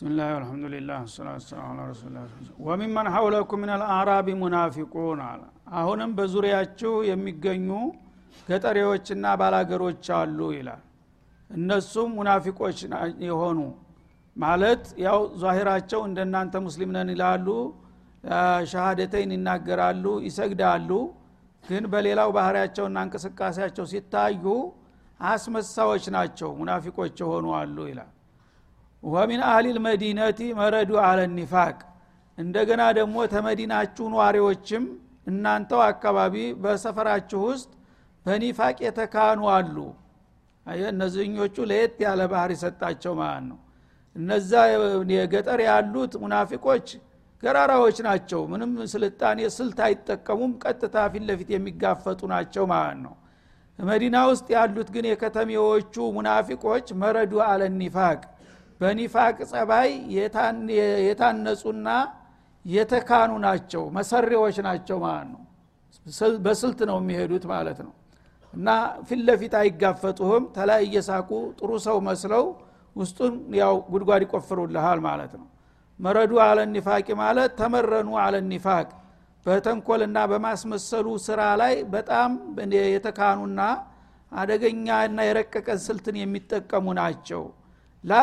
ብስምላህ አልሐምዱሊላህ ሰላት ሰላም አላ ረሱላ ወሚመን ሐውለኩም ምን አልአዕራቢ ሙናፊቁን አለ አሁንም በዙሪያችሁ የሚገኙ ገጠሬዎችና ባላገሮች አሉ ይላል። እነሱም ሙናፊቆች የሆኑ ማለት ያው ዛሂራቸው እንደናንተ ሙስሊም ነን ይላሉ ሸሃደተይን ይናገራሉ ይሰግዳሉ። ግን በሌላው ባህሪያቸውና እንቅስቃሴያቸው ሲታዩ አስመሳዎች ናቸው ሙናፊቆች የሆኑ አሉ ይላል ወሚን አህሊል መዲነቲ መረዱ አለ ኒፋቅ። እንደገና ደግሞ ተመዲናችሁ ኗሪዎችም እናንተው አካባቢ በሰፈራችሁ ውስጥ በኒፋቅ የተካኑ አሉ። እነዚህኞቹ ለየት ያለ ባህር ይሰጣቸው ማለት ነው። እነዛ የገጠር ያሉት ሙናፊቆች ገራራዎች ናቸው። ምንም ስልጣኔ ስልት አይጠቀሙም። ቀጥታ ፊት ለፊት የሚጋፈጡ ናቸው ማለት ነው። መዲና ውስጥ ያሉት ግን የከተሜዎቹ ሙናፊቆች መረዱ አለ ኒፋቅ በኒፋቅ ጸባይ የታነጹና የተካኑ ናቸው መሰሪዎች ናቸው ማለት ነው። በስልት ነው የሚሄዱት ማለት ነው። እና ፊት ለፊት አይጋፈጡህም ተላይ እየሳቁ ጥሩ ሰው መስለው ውስጡን ያው ጉድጓድ ይቆፍሩልሃል ማለት ነው። መረዱ አለ ኒፋቂ ማለት ተመረኑ አለ ኒፋቅ። በተንኮልና በማስመሰሉ ስራ ላይ በጣም የተካኑና አደገኛና የረቀቀ ስልትን የሚጠቀሙ ናቸው ላ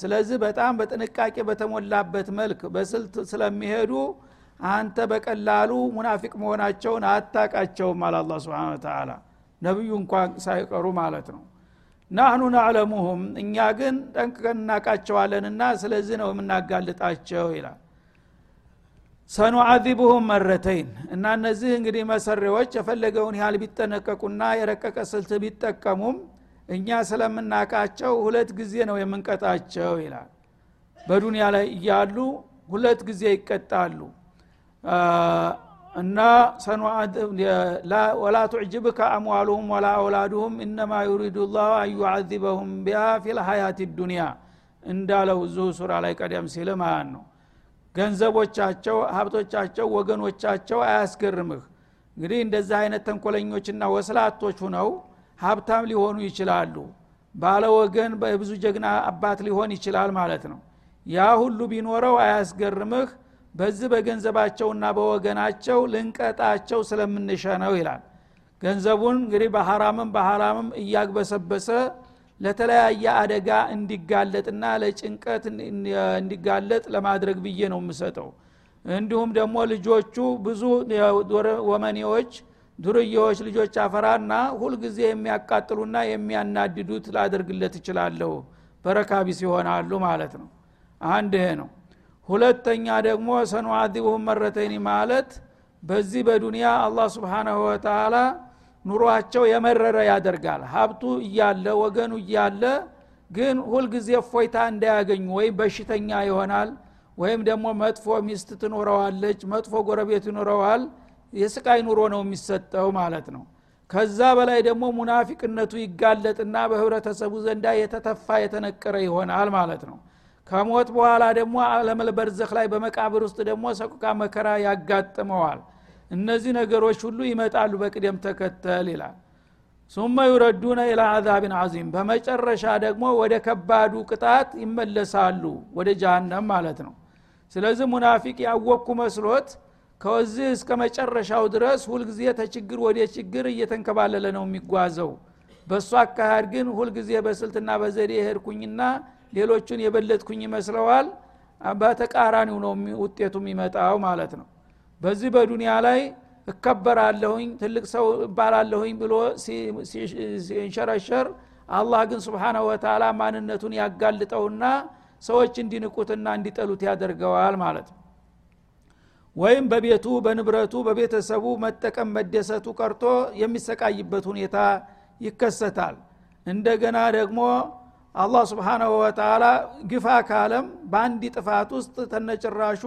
ስለዚህ በጣም በጥንቃቄ በተሞላበት መልክ በስልት ስለሚሄዱ አንተ በቀላሉ ሙናፊቅ መሆናቸውን አታቃቸውም አለ አላ ስብን ተላ ነቢዩ እንኳን ሳይቀሩ ማለት ነው። ናህኑ ናዕለሙሁም እኛ ግን ጠንቅቀን እናቃቸዋለንና ስለዚህ ነው የምናጋልጣቸው ይላል። ሰኑዓዚቡሁም መረተይን እና እነዚህ እንግዲህ መሰሪዎች የፈለገውን ያህል ቢጠነቀቁና የረቀቀ ስልት ቢጠቀሙም እኛ ስለምናቃቸው ሁለት ጊዜ ነው የምንቀጣቸው ይላል። በዱንያ ላይ እያሉ ሁለት ጊዜ ይቀጣሉ። እና ወላ ቱዕጅብከ አምዋሉሁም ወላ አውላዱሁም እነማ ዩሪዱ ላሁ አን ዩዓዚበሁም ቢሃ ፊ ልሀያት ዱኒያ እንዳለው እዚሁ ሱራ ላይ ቀደም ሲል ማለት ነው። ገንዘቦቻቸው ሀብቶቻቸው ወገኖቻቸው አያስገርምህ። እንግዲህ እንደዚህ አይነት ተንኮለኞችና ወስላቶች ሁነው ሀብታም ሊሆኑ ይችላሉ። ባለ ወገን በብዙ ጀግና አባት ሊሆን ይችላል ማለት ነው። ያ ሁሉ ቢኖረው አያስገርምህ። በዚህ በገንዘባቸውና በወገናቸው ልንቀጣቸው ስለምንሸ ነው ይላል። ገንዘቡን እንግዲህ በሐራምም በሐራምም እያግበሰበሰ ለተለያየ አደጋ እንዲጋለጥና ለጭንቀት እንዲጋለጥ ለማድረግ ብዬ ነው የምሰጠው። እንዲሁም ደግሞ ልጆቹ ብዙ ወመኔዎች ዱርዬዎች ልጆች አፈራና ሁልጊዜ የሚያቃጥሉና የሚያናድዱት ላደርግለት እችላለሁ። በረካቢ ሲሆናሉ ማለት ነው። አንድ ይሄ ነው። ሁለተኛ ደግሞ ሰኑአዚቡሁም መረተይኒ ማለት በዚህ በዱንያ አላህ ስብሓናሁ ወተላ ኑሯቸው የመረረ ያደርጋል። ሀብቱ እያለ ወገኑ እያለ ግን ሁልጊዜ እፎይታ እንዳያገኙ ወይም በሽተኛ ይሆናል ወይም ደግሞ መጥፎ ሚስት ትኖረዋለች መጥፎ ጎረቤት ይኖረዋል የስቃይ ኑሮ ነው የሚሰጠው ማለት ነው። ከዛ በላይ ደግሞ ሙናፊቅነቱ ይጋለጥና በህብረተሰቡ ዘንዳ የተተፋ የተነቀረ ይሆናል ማለት ነው። ከሞት በኋላ ደግሞ አለመል ላይ በመቃብር ውስጥ ደግሞ ሰቁቃ መከራ ያጋጥመዋል። እነዚህ ነገሮች ሁሉ ይመጣሉ በቅደም ተከተል ይላል። ሱመ ዩረዱነ ኢላ አዛብን አዚም በመጨረሻ ደግሞ ወደ ከባዱ ቅጣት ይመለሳሉ ወደ ጃሃንም ማለት ነው። ስለዚህ ሙናፊቅ ያወቅኩ መስሎት ከወዚህ እስከ መጨረሻው ድረስ ሁልጊዜ ተችግር ወደ ችግር እየተንከባለለ ነው የሚጓዘው። በእሱ አካሃድ ግን ሁልጊዜ በስልትና በዘዴ ሄድኩኝና ሌሎቹን የበለጥኩኝ ይመስለዋል። በተቃራኒው ነው ውጤቱ የሚመጣው ማለት ነው። በዚህ በዱንያ ላይ እከበራለሁኝ ትልቅ ሰው እባላለሁኝ ብሎ ሲንሸረሸር አላህ ግን ስብሓናሁ ወተላ ማንነቱን ያጋልጠውና ሰዎች እንዲንቁትና እንዲጠሉት ያደርገዋል ማለት ነው ወይም በቤቱ በንብረቱ በቤተሰቡ መጠቀም መደሰቱ ቀርቶ የሚሰቃይበት ሁኔታ ይከሰታል እንደገና ደግሞ አላህ ስብሓናሁ ወተላ ግፋ ካለም በአንድ ጥፋት ውስጥ ተነጭራሹ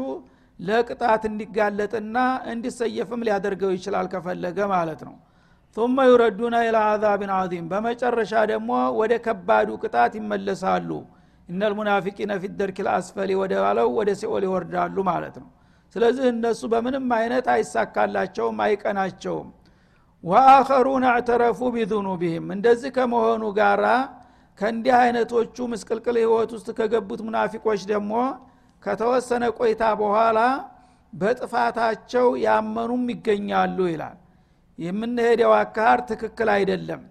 ለቅጣት እንዲጋለጥና እንዲሰየፍም ሊያደርገው ይችላል ከፈለገ ማለት ነው ثم يردون الى عذاب عظيم በመጨረሻ ደግሞ ወደ ከባዱ ቅጣት ይመለሳሉ እነል ሙናፊቂነ ፊ ደርክ ልአስፈሊ ወደ ባለው ወደ ሲኦል ይወርዳሉ ማለት ነው ስለዚህ እነሱ በምንም አይነት አይሳካላቸውም አይቀናቸውም። ወአኸሩን አዕተረፉ ቢዙኑቢህም እንደዚህ ከመሆኑ ጋራ ከእንዲህ አይነቶቹ ምስቅልቅል ህይወት ውስጥ ከገቡት ሙናፊቆች ደግሞ ከተወሰነ ቆይታ በኋላ በጥፋታቸው ያመኑም ይገኛሉ ይላል። የምንሄደው አካር ትክክል አይደለም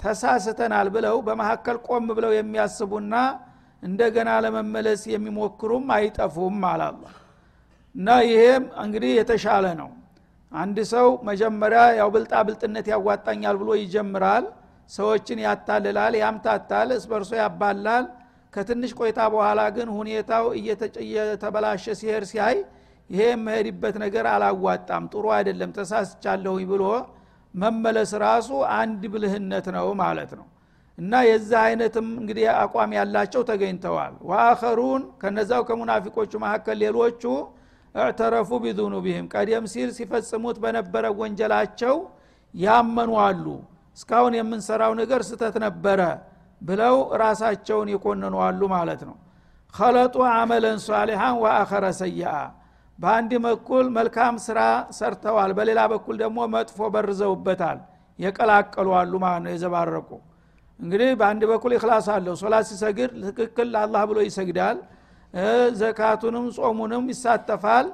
ተሳስተናል ብለው በመካከል ቆም ብለው የሚያስቡና እንደገና ለመመለስ የሚሞክሩም አይጠፉም አላላ እና ይሄም እንግዲህ የተሻለ ነው። አንድ ሰው መጀመሪያ ያው ብልጣ ብልጥነት ያዋጣኛል ብሎ ይጀምራል። ሰዎችን ያታልላል ያምታታል እስበርሶ ያባላል። ከትንሽ ቆይታ በኋላ ግን ሁኔታው እየተበላሸ ሲሄድ ሲያይ ይሄ የመሄድበት ነገር አላዋጣም ጥሩ አይደለም ተሳስቻለሁኝ ብሎ መመለስ ራሱ አንድ ብልህነት ነው ማለት ነው። እና የዛ አይነትም እንግዲህ አቋም ያላቸው ተገኝተዋል። ዋአኸሩን ከነዛው ከሙናፊቆቹ መካከል ሌሎቹ እዕተረፉ ቢዙኑቢህም ቀደም ሲል ሲፈጽሙት በነበረ ወንጀላቸው ያመኑ አሉ። እስካሁን የምንሰራው ነገር ስተት ነበረ ብለው ራሳቸውን የኮነኑ አሉ ማለት ነው። ከለጡ አመለን ሷሊሐን ወአኸረ ሰይአ። በአንድ በኩል መልካም ስራ ሰርተዋል በሌላ በኩል ደግሞ መጥፎ በርዘውበታል የቀላቀሉ አሉ ማለት ነው የዘባረቁ። እንግዲህ በአንድ በኩል ይክላስ አለው። ሶላት ሲሰግድ ትክክል ለአላህ ብሎ ይሰግዳል ዘካቱንም ጾሙንም ይሳተፋል።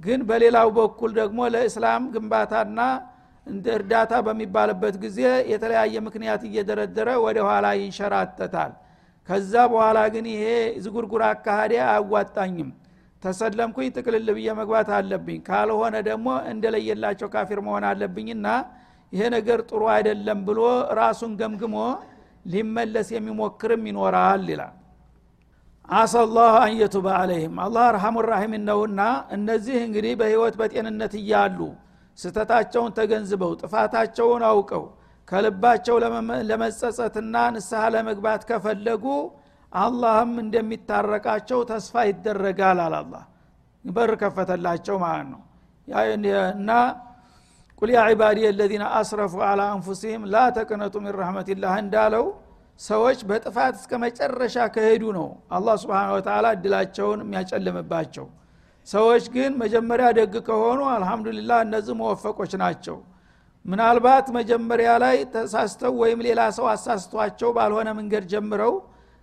ግን በሌላው በኩል ደግሞ ለእስላም ግንባታና እርዳታ በሚባልበት ጊዜ የተለያየ ምክንያት እየደረደረ ወደ ኋላ ይንሸራተታል። ከዛ በኋላ ግን ይሄ ዝጉርጉር አካሃዴ አያዋጣኝም። ተሰለምኩኝ ጥቅልል ብዬ መግባት አለብኝ። ካልሆነ ደግሞ እንደለየላቸው ካፊር መሆን አለብኝና ይሄ ነገር ጥሩ አይደለም ብሎ ራሱን ገምግሞ ሊመለስ የሚሞክርም ይኖራል ይላል አሰላሁ አንየቱበ አለይህም አላህ አርሐሙ ራሒም ነውና እነዚህ እንግዲህ በህይወት በጤንነት እያሉ ስተታቸውን ተገንዝበው ጥፋታቸውን አውቀው ከልባቸው ለመጸጸትና ንስሐ ለመግባት ከፈለጉ አላህም እንደሚታረቃቸው ተስፋ ይደረጋል አላላ በር ከፈተላቸው ማለት ነው። እና ቁል ያ ዒባዲ አለዚነ አስረፉ አላ አንፉሲህም ላ ተቅነጡ ሚን ረሕመትላህ እንዳለው ሰዎች በጥፋት እስከ መጨረሻ ከሄዱ ነው አላህ ስብን ወተላ እድላቸውን የሚያጨልምባቸው። ሰዎች ግን መጀመሪያ ደግ ከሆኑ አልহামዱሊላህ እነዚህ መወፈቆች ናቸው። ምናልባት መጀመሪያ ላይ ተሳስተው ወይም ሌላ ሰው አሳስቷቸው ባልሆነ መንገድ ጀምረው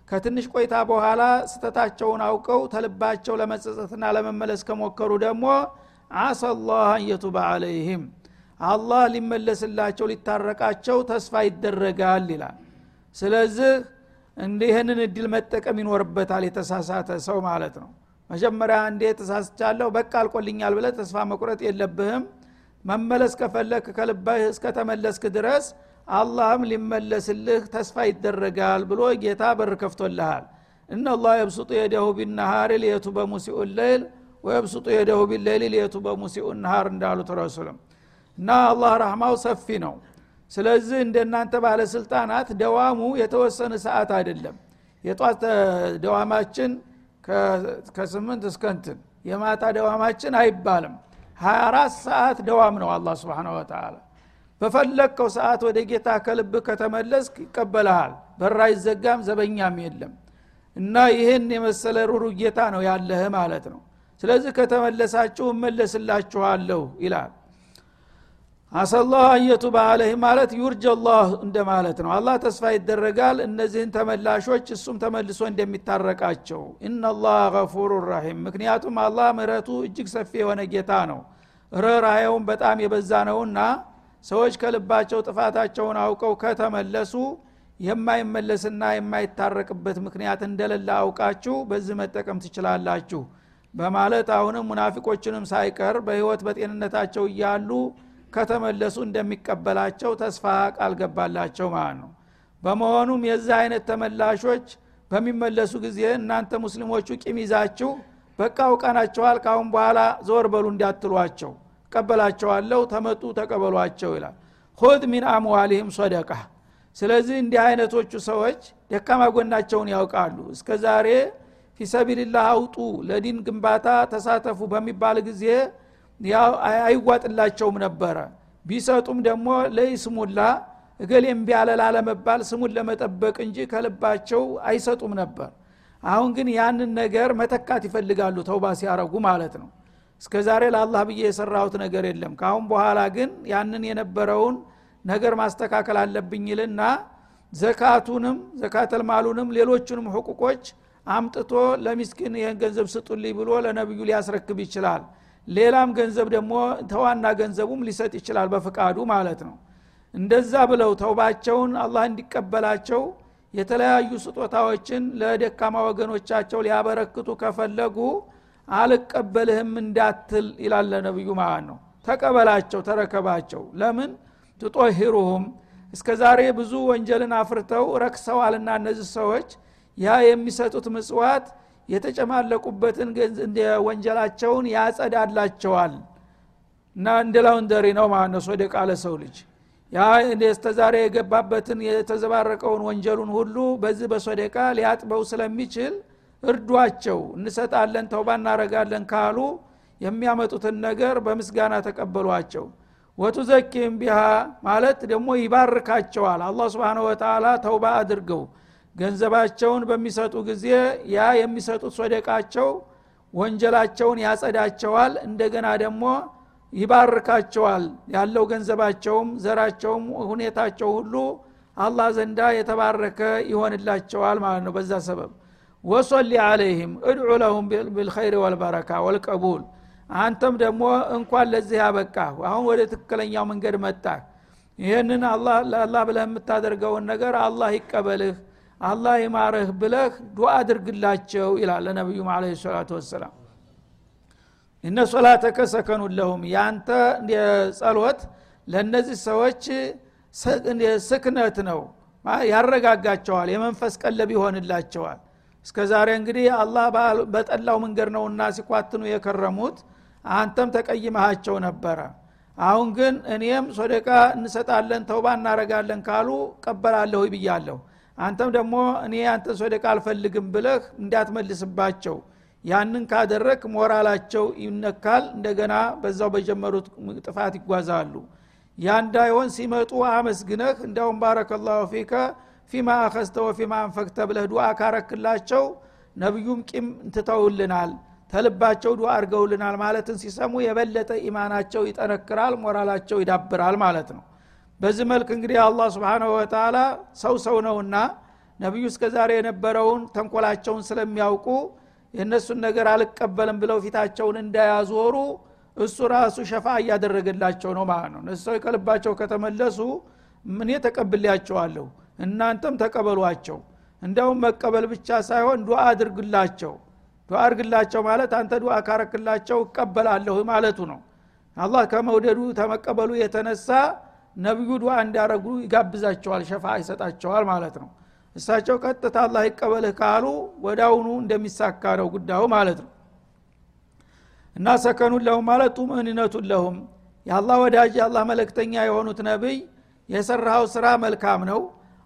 ከትንሽ ቆይታ በኋላ ስተታቸውን አውቀው ተልባቸው ለመጸጸትና ለመመለስ ከሞከሩ ደግሞ አሰላህ አንየቱበ አለይህም አላህ ሊመለስላቸው ሊታረቃቸው ተስፋ ይደረጋል ይላል ስለዚህ እንዲህንን እድል መጠቀም ይኖርበታል የተሳሳተ ሰው ማለት ነው። መጀመሪያ እንዴ ተሳስቻለሁ በቃ አልቆልኛል ብለ ተስፋ መቁረጥ የለብህም። መመለስ ከፈለክ ከልባህ እስከተመለስክ ድረስ አላህም ሊመለስልህ ተስፋ ይደረጋል ብሎ ጌታ በር ከፍቶልሃል። እናላህ የብሱጡ የደሁ ቢነሃር ሊየቱ በሙሲኡ ለይል ወየብሱጡ የደሁ ቢለይል ሊየቱ በሙሲኡ ነሃር እንዳሉት ረሱልም። እና አላህ ረህማው ሰፊ ነው ስለዚህ እንደናንተ ባለስልጣናት ደዋሙ የተወሰነ ሰዓት አይደለም። የጧት ደዋማችን ከስምንት እስከንትን የማታ ደዋማችን አይባልም። 24 ሰዓት ደዋም ነው አላ ስብን ወተላ በፈለግከው ሰዓት ወደ ጌታ ከልብ ከተመለስክ ይቀበልሃል። በራ አይዘጋም ዘበኛም የለም። እና ይህን የመሰለ ሩሩ ጌታ ነው ያለህ ማለት ነው። ስለዚህ ከተመለሳችሁ እመለስላችኋለሁ ይላል አሰላሁ አየቱበ አለህ ማለት ዩርጀ ላህ እንደማለት ነው። አላህ ተስፋ ይደረጋል። እነዚህን ተመላሾች እሱም ተመልሶ እንደሚታረቃቸው። እናላህ ገፉሩ ራሒም ምክንያቱም አላህ ምህረቱ እጅግ ሰፊ የሆነ ጌታ ነው። ርኅራሄውን በጣም የበዛ ነውና ሰዎች ከልባቸው ጥፋታቸውን አውቀው ከተመለሱ የማይመለስና የማይታረቅበት ምክንያት እንደሌለ አውቃችሁ በዚህ መጠቀም ትችላላችሁ በማለት አሁንም ሙናፊቆችንም ሳይቀር በህይወት በጤንነታቸው እያሉ ከተመለሱ እንደሚቀበላቸው ተስፋ ቃል ገባላቸው ማለት ነው። በመሆኑም የዚህ አይነት ተመላሾች በሚመለሱ ጊዜ እናንተ ሙስሊሞቹ ቂም ይዛችሁ በቃ አውቀናቸዋል ካሁን በኋላ ዞር በሉ እንዳትሏቸው ቀበላቸዋለሁ ተመጡ ተቀበሏቸው ይላል። ሁድ ሚን አምዋሊህም ሶደቃ ስለዚህ እንዲህ አይነቶቹ ሰዎች ደካማ ጎናቸውን ያውቃሉ። እስከ ዛሬ ፊሰቢልላህ አውጡ ለዲን ግንባታ ተሳተፉ በሚባል ጊዜ አይዋጥላቸውም ነበረ። ቢሰጡም ደግሞ ለይስሙላ እገሌም ቢያለ ላለመባል ስሙን ለመጠበቅ እንጂ ከልባቸው አይሰጡም ነበር። አሁን ግን ያንን ነገር መተካት ይፈልጋሉ ተውባ ሲያረጉ ማለት ነው። እስከ ዛሬ ለአላህ ብዬ የሰራሁት ነገር የለም። ካሁን በኋላ ግን ያንን የነበረውን ነገር ማስተካከል አለብኝ ይልና ዘካቱንም ዘካተልማሉንም ሌሎቹንም ሕቁቆች አምጥቶ ለሚስኪን ይህን ገንዘብ ስጡልኝ ብሎ ለነቢዩ ሊያስረክብ ይችላል ሌላም ገንዘብ ደግሞ ተዋና ገንዘቡም ሊሰጥ ይችላል በፍቃዱ ማለት ነው። እንደዛ ብለው ተውባቸውን አላህ እንዲቀበላቸው የተለያዩ ስጦታዎችን ለደካማ ወገኖቻቸው ሊያበረክቱ ከፈለጉ አልቀበልህም እንዳትል ይላለ ነቢዩ ማለት ነው። ተቀበላቸው ተረከባቸው። ለምን? ትጦሂሩሁም። እስከ ዛሬ ብዙ ወንጀልን አፍርተው ረክሰዋልና እነዚህ ሰዎች ያ የሚሰጡት ምጽዋት የተጨማለቁበትን ወንጀላቸውን ያጸዳላቸዋል። እና እንደ ላውንደሪ ነው ማለት ነው ሶደቃ ለሰው ልጅ። እስተዛሬ የገባበትን የተዘባረቀውን ወንጀሉን ሁሉ በዚህ በሶደቃ ሊያጥበው ስለሚችል እርዷቸው እንሰጣለን ተውባ እናረጋለን ካሉ የሚያመጡትን ነገር በምስጋና ተቀበሏቸው። ወቱዘኪም ቢሃ ማለት ደግሞ ይባርካቸዋል። አላህ ስብን ወተላ ተውባ አድርገው ገንዘባቸውን በሚሰጡ ጊዜ ያ የሚሰጡት ሶደቃቸው ወንጀላቸውን ያጸዳቸዋል እንደገና ደግሞ ይባርካቸዋል። ያለው ገንዘባቸውም ዘራቸውም ሁኔታቸው ሁሉ አላህ ዘንዳ የተባረከ ይሆንላቸዋል ማለት ነው። በዛ ሰበብ ወሶሊ አለይህም እድዑ ለሁም ብልኸይር ወልበረካ ወልቀቡል። አንተም ደግሞ እንኳን ለዚህ ያበቃ አሁን ወደ ትክክለኛው መንገድ መጣ ይህንን ለአላህ ብለህ የምታደርገውን ነገር አላህ ይቀበልህ አላህ ይማርህ ብለህ ዱዓ አድርግላቸው ይላል ለነቢዩ አለ ሰላቱ ወሰላም። እነ ሶላተከ ሰከኑን ለሁም ያንተ ጸሎት ለእነዚህ ሰዎች ስክነት ነው። ያረጋጋቸዋል የመንፈስ ቀለብ ይሆንላቸዋል። እስከ ዛሬ እንግዲህ አላህ በጠላው መንገድ ነውና ሲኳትኑ የከረሙት አንተም ተቀይመሃቸው ነበረ። አሁን ግን እኔም ሶደቃ እንሰጣለን ተውባ እናረጋለን ካሉ ቀበላለሁ ብያለሁ አንተም ደግሞ እኔ አንተ ሶደቃ አልፈልግም ብለህ እንዳትመልስባቸው። ያንን ካደረክ ሞራላቸው ይነካል እንደገና በዛው በጀመሩት ጥፋት ይጓዛሉ። ያ ሲመጡ አመስግነህ እንዲያውም ባረከላሁ ፊከ ፊማ አኸዝተ ወፊማ አንፈክተ ብለህ ዱዓ ካረክላቸው ነቢዩም ቂም እንትተውልናል ተልባቸው ዱዓ አድርገውልናል ማለትን ሲሰሙ የበለጠ ኢማናቸው ይጠነክራል ሞራላቸው ይዳብራል ማለት ነው በዚህ መልክ እንግዲህ አላህ ስብንሁ ወተላ ሰው ሰው ነውና ነቢዩ እስከ ዛሬ የነበረውን ተንኮላቸውን ስለሚያውቁ የእነሱን ነገር አልቀበልም ብለው ፊታቸውን እንዳያዞሩ እሱ ራሱ ሸፋ እያደረገላቸው ነው ማለት ነው። እነሱ ከልባቸው ከተመለሱ እኔ ተቀብሌያቸዋለሁ እናንተም ተቀበሏቸው። እንዲያውም መቀበል ብቻ ሳይሆን ዱዓ አድርግላቸው። ዱዓ አድርግላቸው ማለት አንተ ዱዓ ካረክላቸው እቀበላለሁ ማለቱ ነው። አላህ ከመውደዱ ተመቀበሉ የተነሳ ነቢዩ ዱዓ እንዲያረጉ ይጋብዛቸዋል ሸፋ ይሰጣቸዋል ማለት ነው። እሳቸው ቀጥታ አላህ ይቀበልህ ካሉ ወዳውኑ እንደሚሳካ ነው ጉዳዩ ማለት ነው። እና ሰከኑን ለሁም ማለት ጡምእንነቱን ለሁም የአላህ ወዳጅ የአላህ መለክተኛ የሆኑት ነቢይ የሰራኸው ስራ መልካም ነው።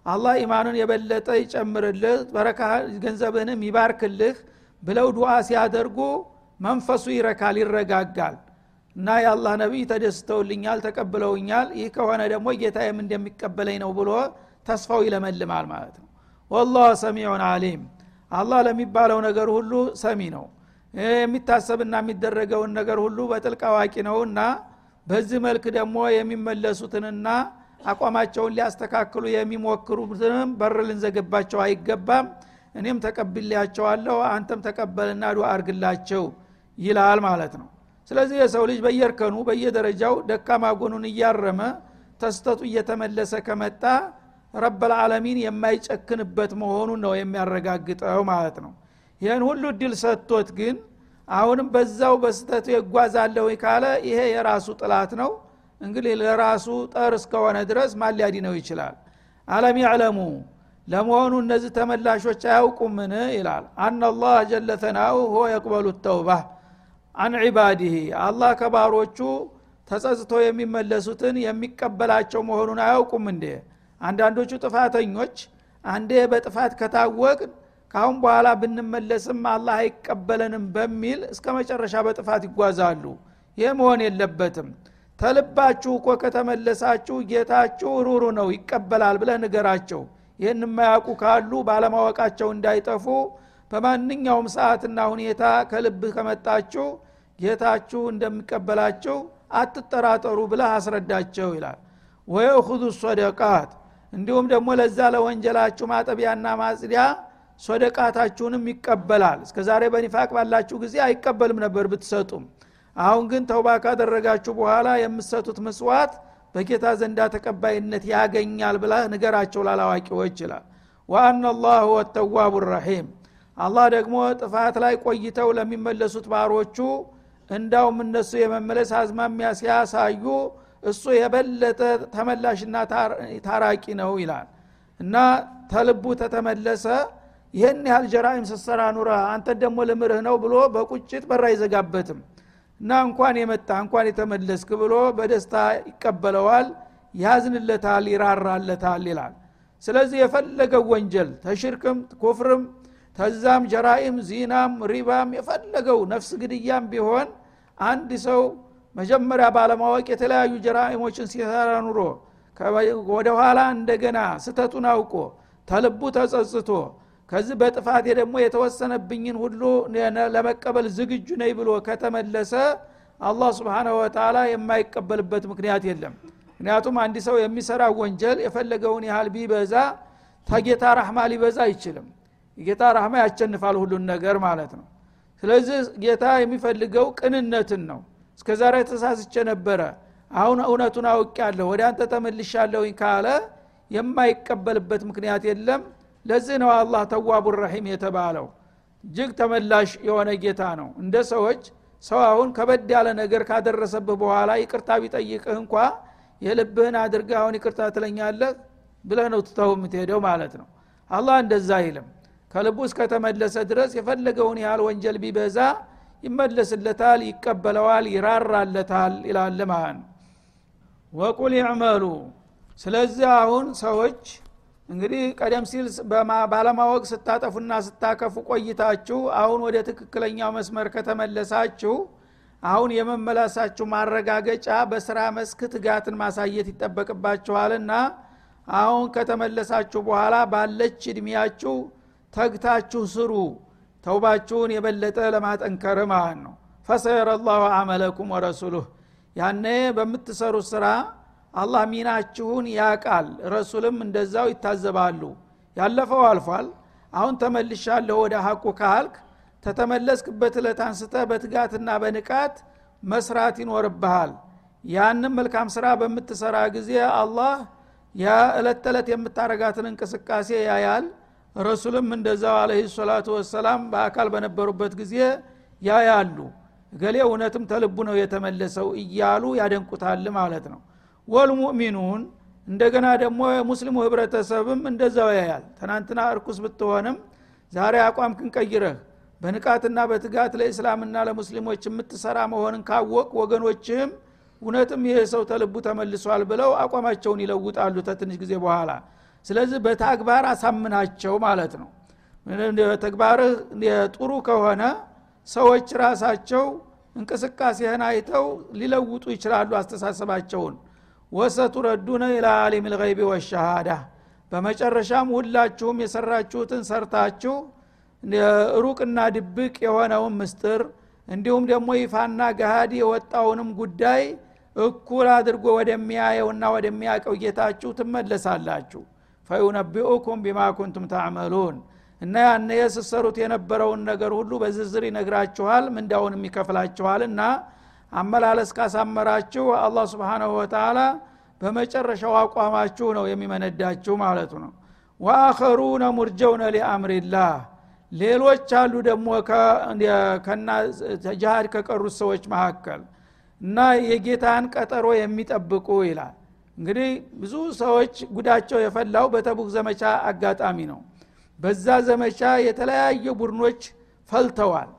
አላህ ኢማኑን የበለጠ ይጨምርልህ በረካ ገንዘብህንም ይባርክልህ ብለው ዱዓ ሲያደርጉ መንፈሱ ይረካል ይረጋጋል እና የአላህ ነቢይ ተደስተውልኛል ተቀብለውኛል ይህ ከሆነ ደግሞ ጌታዬም እንደሚቀበለኝ ነው ብሎ ተስፋው ይለመልማል ማለት ነው። ወላህ ሰሚዑን አሊም አላህ ለሚባለው ነገር ሁሉ ሰሚ ነው። የሚታሰብና የሚደረገውን ነገር ሁሉ በጥልቅ አዋቂ ነውና በዚህ መልክ ደግሞ የሚመለሱትንና አቋማቸውን ሊያስተካክሉ የሚሞክሩትንም በር ልንዘገባቸው አይገባም። እኔም ተቀብሌያቸዋለሁ አንተም ተቀበልና ዱዓ አርግላቸው ይላል ማለት ነው ስለዚህ የሰው ልጅ በየርከኑ በየደረጃው ደካማ ጎኑን እያረመ ተስተቱ እየተመለሰ ከመጣ ረበልዓለሚን የማይጨክንበት መሆኑን ነው የሚያረጋግጠው ማለት ነው። ይህን ሁሉ እድል ሰጥቶት ግን አሁንም በዛው በስተቱ ይጓዛለሁ ካለ ይሄ የራሱ ጥላት ነው። እንግዲህ ለራሱ ጠር እስከሆነ ድረስ ማን ሊያድነው ይችላል? አለም ያዕለሙ ለመሆኑ እነዚህ ተመላሾች አያውቁምን? ይላል። አናላህ ጀለ ተናኡ ሆ የቅበሉ ተውባ አን ዒባዲህ አላህ ከባሮቹ ተጸጽቶ የሚመለሱትን የሚቀበላቸው መሆኑን አያውቁም እንዴ? አንዳንዶቹ ጥፋተኞች አንዴ በጥፋት ከታወቅ ካሁን በኋላ ብንመለስም አላህ አይቀበለንም በሚል እስከ መጨረሻ በጥፋት ይጓዛሉ። ይህ መሆን የለበትም። ተልባችሁ እኮ ከተመለሳችሁ ጌታችሁ ሩሩ ነው ይቀበላል ብለህ ንገራቸው። ይህን የማያውቁ ካሉ ባለማወቃቸው እንዳይጠፉ በማንኛውም ሰዓትና ሁኔታ ከልብ ከመጣችሁ ጌታችሁ እንደሚቀበላችሁ አትጠራጠሩ ብለህ አስረዳቸው ይላል። ወየእኹዙ ሶደቃት እንዲሁም ደግሞ ለዛ ለወንጀላችሁ ማጠቢያና ማጽዲያ ሶደቃታችሁንም ይቀበላል። እስከ ዛሬ በኒፋቅ ባላችሁ ጊዜ አይቀበልም ነበር ብትሰጡም። አሁን ግን ተውባ ካደረጋችሁ በኋላ የምትሰጡት ምስዋት በጌታ ዘንዳ ተቀባይነት ያገኛል ብላ ንገራቸው ላላዋቂዎች ይላል። ወአና ላህ ወተዋቡ ረሒም አላህ ደግሞ ጥፋት ላይ ቆይተው ለሚመለሱት ባሮቹ እንዳውም እነሱ የመመለስ አዝማሚያ ሲያሳዩ እሱ የበለጠ ተመላሽና ታራቂ ነው ይላል። እና ተልቡ ተተመለሰ። ይህን ያህል ጀራኢም ስትሰራ ኑረ አንተ ደግሞ ልምርህ ነው ብሎ በቁጭት በር አይዘጋበትም። እና እንኳን የመጣ እንኳን የተመለስክ ብሎ በደስታ ይቀበለዋል ያዝንለታል ይራራለታል ይላል። ስለዚህ የፈለገው ወንጀል ተሽርክም ኩፍርም ተዛም ጀራኢም ዚናም ሪባም የፈለገው ነፍስ ግድያም ቢሆን አንድ ሰው መጀመሪያ ባለማወቅ የተለያዩ ጀራኢሞችን ሲሰራ ኑሮ ወደ ኋላ እንደገና ስተቱን አውቆ ተልቡ ተጸጽቶ ከዚህ በጥፋቴ ደግሞ የተወሰነብኝን ሁሉ ለመቀበል ዝግጁ ነኝ ብሎ ከተመለሰ አላህ ስብንሁ ወተላ የማይቀበልበት ምክንያት የለም። ምክንያቱም አንድ ሰው የሚሰራ ወንጀል የፈለገውን ያህል ቢበዛ ተጌታ ረህማ ሊበዛ አይችልም የጌታ ረህማ ያቸንፋል ሁሉን ነገር ማለት ነው። ስለዚህ ጌታ የሚፈልገው ቅንነትን ነው። እስከ ዛሬ ተሳስቼ ነበረ። አሁን እውነቱን አውቅ ያለሁ ወደ አንተ ተመልሻለሁኝ ካለ የማይቀበልበት ምክንያት የለም። ለዚህ ነው አላህ ተዋቡ ረሒም የተባለው። እጅግ ተመላሽ የሆነ ጌታ ነው። እንደ ሰዎች ሰው አሁን ከበድ ያለ ነገር ካደረሰብህ በኋላ ይቅርታ ቢጠይቅህ እንኳ የልብህን አድርገህ አሁን ይቅርታ ትለኛለህ ብለህ ነው ትተው የምትሄደው ማለት ነው። አላህ እንደዛ አይልም ከልቡ እስከተመለሰ ድረስ የፈለገውን ያህል ወንጀል ቢበዛ ይመለስለታል ይቀበለዋል ይራራለታል ይላል ማለት ወቁል ይዕመሉ። ስለዚህ አሁን ሰዎች እንግዲህ ቀደም ሲል ባለማወቅ ስታጠፉና ስታከፉ ቆይታችሁ አሁን ወደ ትክክለኛው መስመር ከተመለሳችሁ አሁን የመመለሳችሁ ማረጋገጫ በስራ መስክ ትጋትን ማሳየት ይጠበቅባችኋልና አሁን ከተመለሳችሁ በኋላ ባለች እድሜያችሁ ተግታችሁ ስሩ። ተውባችሁን የበለጠ ለማጠንከር ማለት ነው። ፈሰየረ ላሁ አመለኩም ወረሱሉህ። ያነ በምትሰሩት ስራ አላህ ሚናችሁን ያቃል ረሱልም እንደዛው ይታዘባሉ። ያለፈው አልፏል። አሁን ተመልሻለሁ ወደ ሀቁ ካልክ ተተመለስክበት እለት አንስተ በትጋትና በንቃት መስራት ይኖርብሃል። ያንም መልካም ስራ በምትሰራ ጊዜ አላህ የዕለት ተዕለት የምታረጋትን እንቅስቃሴ ያያል ረሱልም እንደዛው አለህ ሰላቱ ወሰላም በአካል በነበሩበት ጊዜ ያያሉ። እገሌ እውነትም ተልቡ ነው የተመለሰው እያሉ ያደንቁታል ማለት ነው። ወልሙእሚኑን እንደገና ደግሞ የሙስሊሙ ህብረተሰብም እንደዛው ያያል። ትናንትና እርኩስ ብትሆንም ዛሬ አቋም ክንቀይረህ በንቃትና በትጋት ለእስላምና ለሙስሊሞች የምትሰራ መሆንን ካወቅ ወገኖችህም እውነትም ይህ ሰው ተልቡ ተመልሷል ብለው አቋማቸውን ይለውጣሉ። ተትንሽ ጊዜ በኋላ ስለዚህ በተግባር አሳምናቸው ማለት ነው። ተግባርህ ጥሩ ከሆነ ሰዎች ራሳቸው እንቅስቃሴህን አይተው ሊለውጡ ይችላሉ አስተሳሰባቸውን። ወሰቱረዱነ ኢላ አሊም ልገይቢ ወሸሃዳ። በመጨረሻም ሁላችሁም የሰራችሁትን ሰርታችሁ ሩቅና ድብቅ የሆነውን ምስጥር እንዲሁም ደግሞ ይፋና ገሃዲ የወጣውንም ጉዳይ እኩል አድርጎ ወደሚያየውና ወደሚያቀው ጌታችሁ ትመለሳላችሁ ፈዩነቢኡኩም ቢማ ኩንቱም ታዕመሉን እና ያነ የስሰሩት የነበረውን ነገር ሁሉ በዝርዝር ይነግራችኋል ምንዳውንም ይከፍላችኋል። እና አመላለስ ካሳመራችሁ አላህ ስብሓናሁ ወተላ በመጨረሻው አቋማችሁ ነው የሚመነዳችሁ ማለቱ ነው። ወአኸሩነ ሙርጀውነ ሊአምሪላህ። ሌሎች አሉ ደግሞ ጅሃድ ከቀሩት ሰዎች መካከል። እና የጌታን ቀጠሮ የሚጠብቁ ይላል እንግዲህ ብዙ ሰዎች ጉዳቸው የፈላው በተቡክ ዘመቻ አጋጣሚ ነው። በዛ ዘመቻ የተለያዩ ቡድኖች ፈልተዋል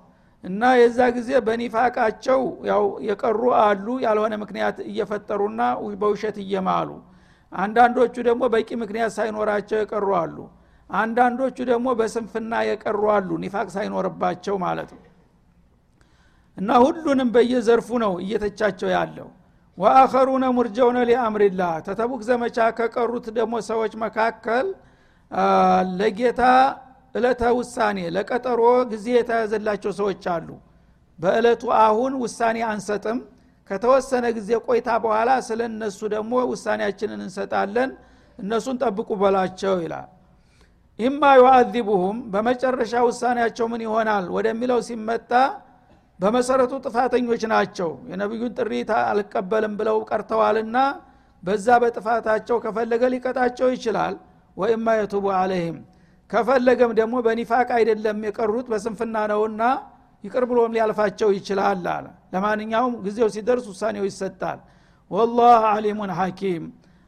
እና የዛ ጊዜ በኒፋቃቸው ያው የቀሩ አሉ ያልሆነ ምክንያት እየፈጠሩና በውሸት እየማሉ አንዳንዶቹ ደግሞ በቂ ምክንያት ሳይኖራቸው የቀሩ አሉ አንዳንዶቹ ደግሞ በስንፍና የቀሩ አሉ ኒፋቅ ሳይኖርባቸው ማለት ነው። እና ሁሉንም በየዘርፉ ነው እየተቻቸው ያለው ወአኸሩነ ሙርጀውነ ሊአምሪላህ። ተተቡክ ዘመቻ ከቀሩት ደግሞ ሰዎች መካከል ለጌታ እለተ ውሳኔ ለቀጠሮ ጊዜ የተያዘላቸው ሰዎች አሉ። በእለቱ አሁን ውሳኔ አንሰጥም። ከተወሰነ ጊዜ ቆይታ በኋላ ስለ እነሱ ደግሞ ውሳኔያችንን እንሰጣለን። እነሱን ጠብቁ በላቸው ይላል። ኢማ ዩአዚቡሁም በመጨረሻ ውሳኔያቸው ምን ይሆናል ወደሚለው ሲመጣ በመሰረቱ ጥፋተኞች ናቸው። የነቢዩን ጥሪ አልቀበልም ብለው ቀርተዋልና በዛ በጥፋታቸው ከፈለገ ሊቀጣቸው ይችላል። ወይማ የቱቡ አለህም ከፈለገም ደግሞ በኒፋቅ አይደለም የቀሩት በስንፍና ነውና ይቅር ብሎም ሊያልፋቸው ይችላል አለ። ለማንኛውም ጊዜው ሲደርስ ውሳኔው ይሰጣል። ወላህ አሊሙን ሐኪም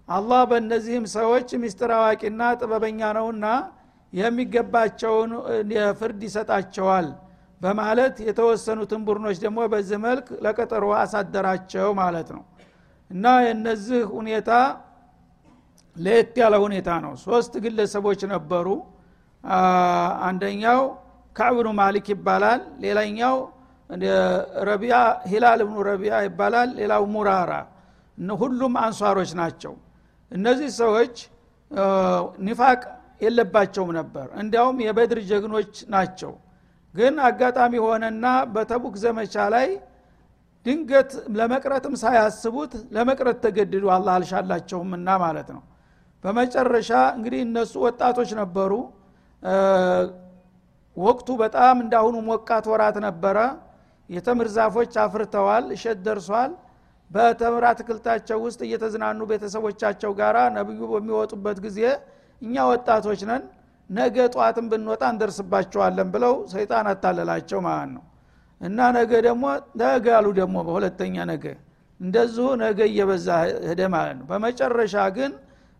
አላህ በእነዚህም ሰዎች ሚስጥር አዋቂና ጥበበኛ ነውና የሚገባቸውን ፍርድ ይሰጣቸዋል በማለት የተወሰኑትን ቡድኖች ደግሞ በዚህ መልክ ለቀጠሮ አሳደራቸው ማለት ነው። እና የነዚህ ሁኔታ ለየት ያለ ሁኔታ ነው። ሶስት ግለሰቦች ነበሩ። አንደኛው ካዕብኑ ማሊክ ይባላል። ሌላኛው ረቢያ ሂላል ብኑ ረቢያ ይባላል። ሌላው ሙራራ። ሁሉም አንሷሮች ናቸው። እነዚህ ሰዎች ኒፋቅ የለባቸውም ነበር። እንዲያውም የበድር ጀግኖች ናቸው ግን አጋጣሚ ሆነና በተቡክ ዘመቻ ላይ ድንገት ለመቅረትም ሳያስቡት ለመቅረት ተገድዱ አላህ አልሻላቸውምና ማለት ነው። በመጨረሻ እንግዲህ እነሱ ወጣቶች ነበሩ። ወቅቱ በጣም እንዳሁኑ ሞቃት ወራት ነበረ። የተምር ዛፎች አፍርተዋል እሸት ደርሷል። በተምር አትክልታቸው ውስጥ እየተዝናኑ ቤተሰቦቻቸው ጋር ነብዩ በሚወጡበት ጊዜ እኛ ወጣቶች ነን ነገ ጠዋትም ብንወጣ እንደርስባቸዋለን ብለው ሰይጣን አታለላቸው ማለት ነው። እና ነገ ደግሞ ነገ አሉ ደግሞ በሁለተኛ ነገ እንደዚሁ ነገ እየበዛ ሄደ ማለት ነው። በመጨረሻ ግን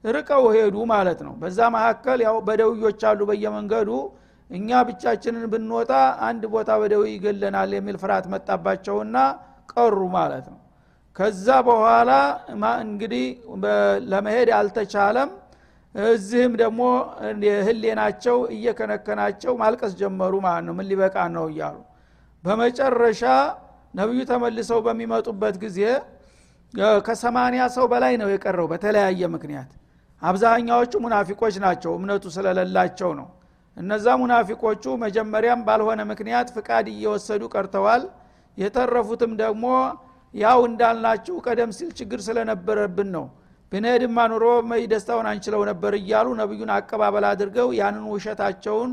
ርቀው ሄዱ ማለት ነው። በዛ መካከል ያው በደውዮች አሉ በየመንገዱ እኛ ብቻችንን ብንወጣ አንድ ቦታ በደዊ ይገለናል የሚል ፍርሃት መጣባቸውና ቀሩ ማለት ነው። ከዛ በኋላ እንግዲህ ለመሄድ አልተቻለም እዚህም ደግሞ ህሌናቸው እየከነከናቸው ማልቀስ ጀመሩ ማለት ነው። ምን ሊበቃ ነው እያሉ በመጨረሻ ነቢዩ ተመልሰው በሚመጡበት ጊዜ ከሰማኒያ ሰው በላይ ነው የቀረው በተለያየ ምክንያት። አብዛኛዎቹ ሙናፊቆች ናቸው እምነቱ ስለሌላቸው ነው። እነዛ ሙናፊቆቹ መጀመሪያም ባልሆነ ምክንያት ፍቃድ እየወሰዱ ቀርተዋል። የተረፉትም ደግሞ ያው እንዳልናችሁ ቀደም ሲል ችግር ስለነበረብን ነው ብንሄድማ ኑሮ ደስታውን አንችለው ነበር እያሉ ነቢዩን አቀባበል አድርገው ያንን ውሸታቸውን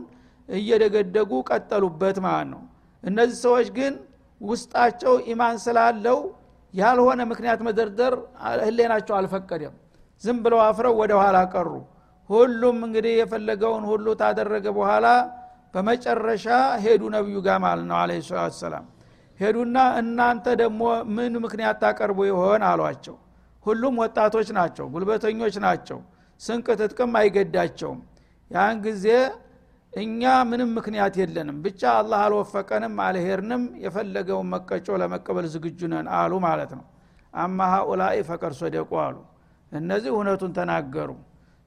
እየደገደጉ ቀጠሉበት ማለት ነው። እነዚህ ሰዎች ግን ውስጣቸው ኢማን ስላለው ያልሆነ ምክንያት መደርደር ህሌናቸው አልፈቀደም። ዝም ብለው አፍረው ወደ ኋላ ቀሩ። ሁሉም እንግዲህ የፈለገውን ሁሉ ታደረገ በኋላ በመጨረሻ ሄዱ ነቢዩ ጋር ማለት ነው አለ ሰላም ሄዱና እናንተ ደግሞ ምን ምክንያት ታቀርቡ ይሆን አሏቸው ሁሉም ወጣቶች ናቸው ጉልበተኞች ናቸው ስንቅ ትጥቅም አይገዳቸውም። ያን ጊዜ እኛ ምንም ምክንያት የለንም ብቻ አላህ አልወፈቀንም አልሄርንም የፈለገውን መቀጮ ለመቀበል ዝግጁ ነን አሉ ማለት ነው። አማ ሀኡላኢ ፈቀድ ሶደቁ አሉ። እነዚህ እውነቱን ተናገሩ።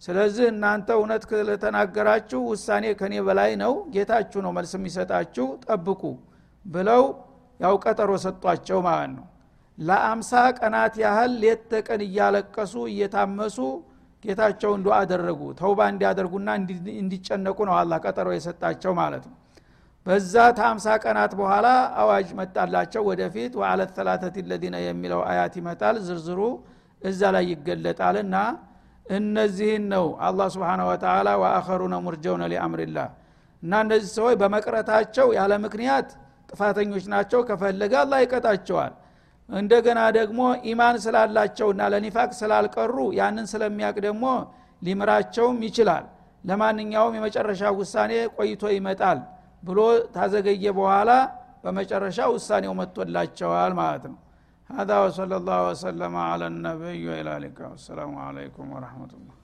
ስለዚህ እናንተ እውነት ስለተናገራችሁ ውሳኔ ከኔ በላይ ነው ጌታችሁ ነው መልስ የሚሰጣችሁ ጠብቁ ብለው ያው ቀጠሮ ሰጧቸው ማለት ነው ለአምሳ ቀናት ያህል ሌት ተቀን እያለቀሱ እየታመሱ ጌታቸውን ዱዓ አደረጉ። ተውባ እንዲያደርጉና እንዲጨነቁ ነው አላ ቀጠሮ የሰጣቸው ማለት ነው። በዛ ታምሳ ቀናት በኋላ አዋጅ መጣላቸው። ወደፊት ወአለ ተላተት ለዚነ የሚለው አያት ይመጣል። ዝርዝሩ እዛ ላይ ይገለጣልና እነዚህን ነው አላህ ስብሓን ወተላ ወአኸሩነ ሙርጀውነ ሊአምርላህ እና እነዚህ ሰዎች በመቅረታቸው ያለ ምክንያት ጥፋተኞች ናቸው። ከፈለገ አላህ ይቀጣቸዋል እንደገና ደግሞ ኢማን ስላላቸውና ለኒፋቅ ስላልቀሩ ያንን ስለሚያቅ ደግሞ ሊምራቸውም ይችላል ለማንኛውም የመጨረሻ ውሳኔ ቆይቶ ይመጣል ብሎ ታዘገየ በኋላ በመጨረሻ ውሳኔው መጥቶላቸዋል ማለት ነው هذا وصلى الله وسلم على النبي وإلى اللقاء والسلام عليكم ورحمة الله